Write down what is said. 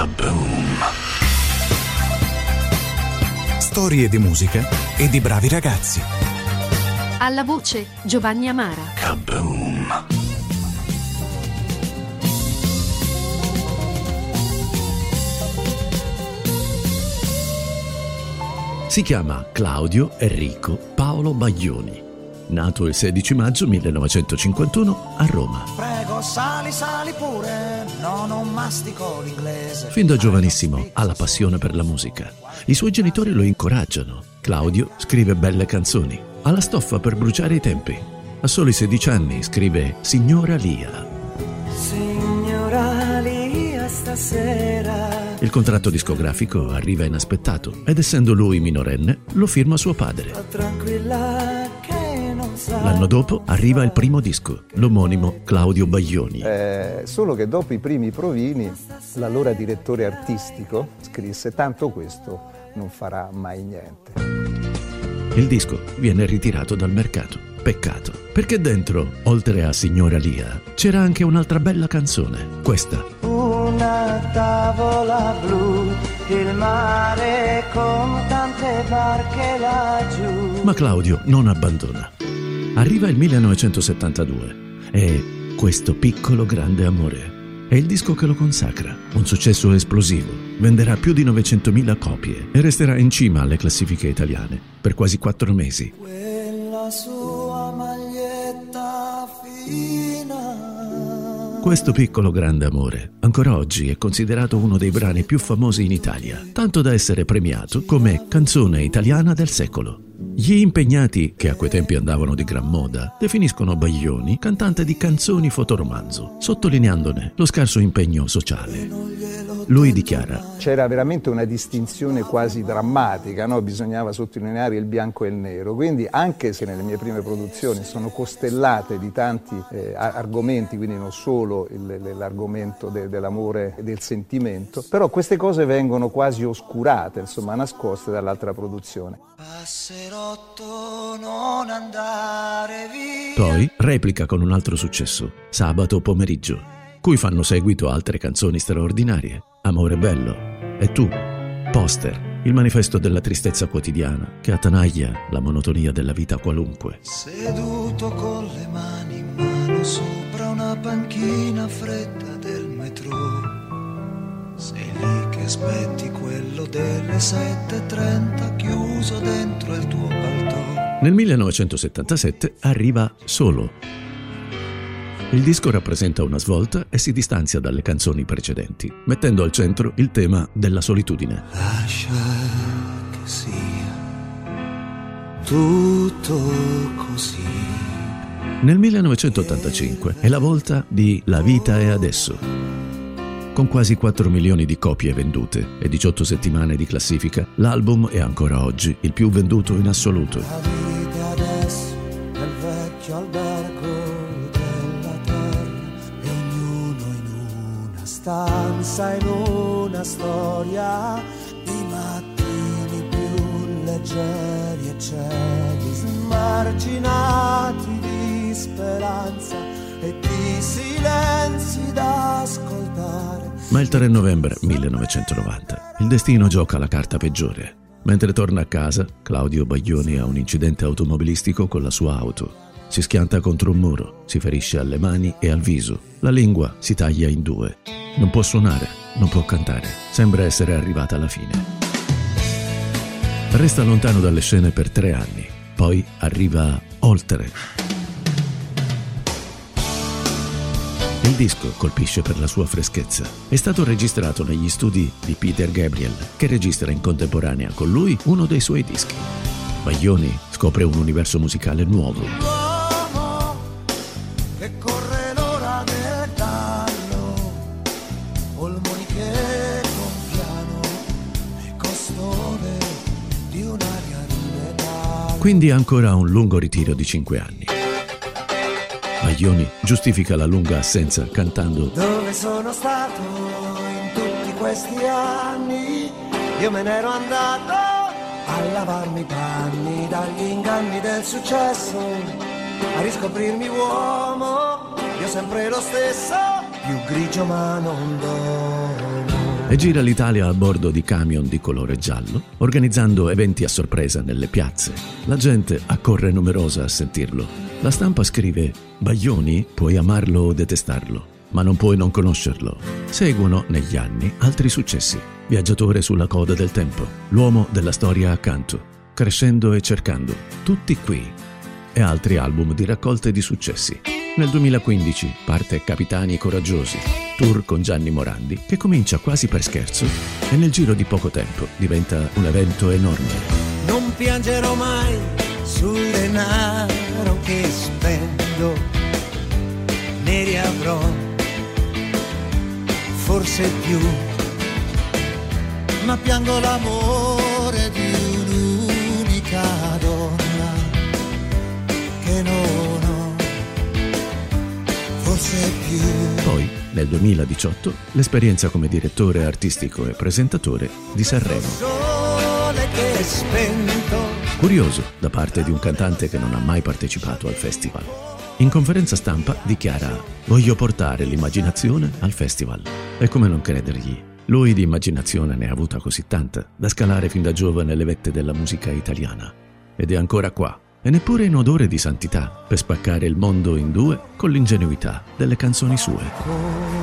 Kaboom! Storie di musica e di bravi ragazzi. Alla voce Giovanni Amara. Kaboom! Si chiama Claudio Enrico Paolo Baglioni. Nato il 16 maggio 1951 a Roma. Prego, sali, sali pure, no, non mastico l'inglese. Fin da giovanissimo ha la passione per la musica. I suoi genitori lo incoraggiano. Claudio scrive belle canzoni. Ha la stoffa per bruciare i tempi. A soli 16 anni scrive Signora Lia. Signora Lia stasera Il contratto discografico arriva inaspettato ed essendo lui minorenne lo firma suo padre. L'anno dopo arriva il primo disco, l'omonimo Claudio Baglioni. Eh, solo che dopo i primi provini l'allora direttore artistico scrisse tanto questo non farà mai niente. Il disco viene ritirato dal mercato. Peccato, perché dentro, oltre a Signora Lia, c'era anche un'altra bella canzone, questa. Una tavola blu, il mare con tante barche laggiù Ma Claudio non abbandona. Arriva il 1972 e questo piccolo grande amore è il disco che lo consacra, un successo esplosivo. Venderà più di 900.000 copie e resterà in cima alle classifiche italiane per quasi quattro mesi. Quella sua Questo piccolo grande amore ancora oggi è considerato uno dei brani più famosi in Italia, tanto da essere premiato come canzone italiana del secolo. Gli impegnati, che a quei tempi andavano di gran moda, definiscono Baglioni cantante di canzoni fotoromanzo, sottolineandone lo scarso impegno sociale. Lui dichiara C'era veramente una distinzione quasi drammatica, no? bisognava sottolineare il bianco e il nero, quindi anche se nelle mie prime produzioni sono costellate di tanti eh, argomenti, quindi non solo il- l'argomento de- dell'amore e del sentimento, però queste cose vengono quasi oscurate, insomma nascoste dall'altra produzione. Passerotto, non andare via. Poi replica con un altro successo, Sabato pomeriggio, cui fanno seguito altre canzoni straordinarie, Amore bello e tu, Poster, il manifesto della tristezza quotidiana che attanaglia la monotonia della vita qualunque. Seduto con le mani in mano sopra una panchina fredda del metro. Sei lì che aspetti quello delle 7.30 chiuso dentro il tuo paltò. Nel 1977 arriva Solo. Il disco rappresenta una svolta e si distanzia dalle canzoni precedenti, mettendo al centro il tema della solitudine. Lascia che sia tutto così. Nel 1985 è la volta di La vita è adesso. Con quasi 4 milioni di copie vendute e 18 settimane di classifica, l'album è ancora oggi il più venduto in assoluto. La vita adesso nel vecchio albergo stanza, in una storia, i mattini più leggeri e cieli smarginati di speranza e di silenzi da ascoltare. Ma il 3 novembre 1990 il destino gioca la carta peggiore. Mentre torna a casa, Claudio Baglioni ha un incidente automobilistico con la sua auto. Si schianta contro un muro, si ferisce alle mani e al viso. La lingua si taglia in due. Non può suonare, non può cantare. Sembra essere arrivata alla fine. Resta lontano dalle scene per tre anni. Poi arriva Oltre. Il disco colpisce per la sua freschezza. È stato registrato negli studi di Peter Gabriel, che registra in contemporanea con lui uno dei suoi dischi. Baglioni scopre un universo musicale nuovo. Quindi ancora un lungo ritiro di cinque anni. Baglioni giustifica la lunga assenza cantando Dove sono stato in tutti questi anni? Io me n'ero andato a lavarmi i panni dagli inganni del successo, a riscoprirmi uomo, io sempre lo stesso, più grigio ma non dono. E gira l'Italia a bordo di camion di colore giallo, organizzando eventi a sorpresa nelle piazze. La gente accorre numerosa a sentirlo. La stampa scrive: Baglioni, puoi amarlo o detestarlo, ma non puoi non conoscerlo. Seguono negli anni altri successi. Viaggiatore sulla coda del tempo, l'uomo della storia accanto, crescendo e cercando, tutti qui. E altri album di raccolte di successi. Nel 2015 parte Capitani Coraggiosi, tour con Gianni Morandi, che comincia quasi per scherzo e nel giro di poco tempo diventa un evento enorme. Non piangerò mai sul denaro che spendo, ne riavrò forse più, ma piango l'amore di un'unica donna che non ho, forse più. Nel 2018, l'esperienza come direttore artistico e presentatore di Sanremo. Curioso da parte di un cantante che non ha mai partecipato al festival. In conferenza stampa dichiara Voglio portare l'immaginazione al festival. E come non credergli? Lui di immaginazione ne ha avuta così tanta da scalare fin da giovane le vette della musica italiana. Ed è ancora qua, e neppure in odore di santità, per spaccare il mondo in due con l'ingenuità delle canzoni sue.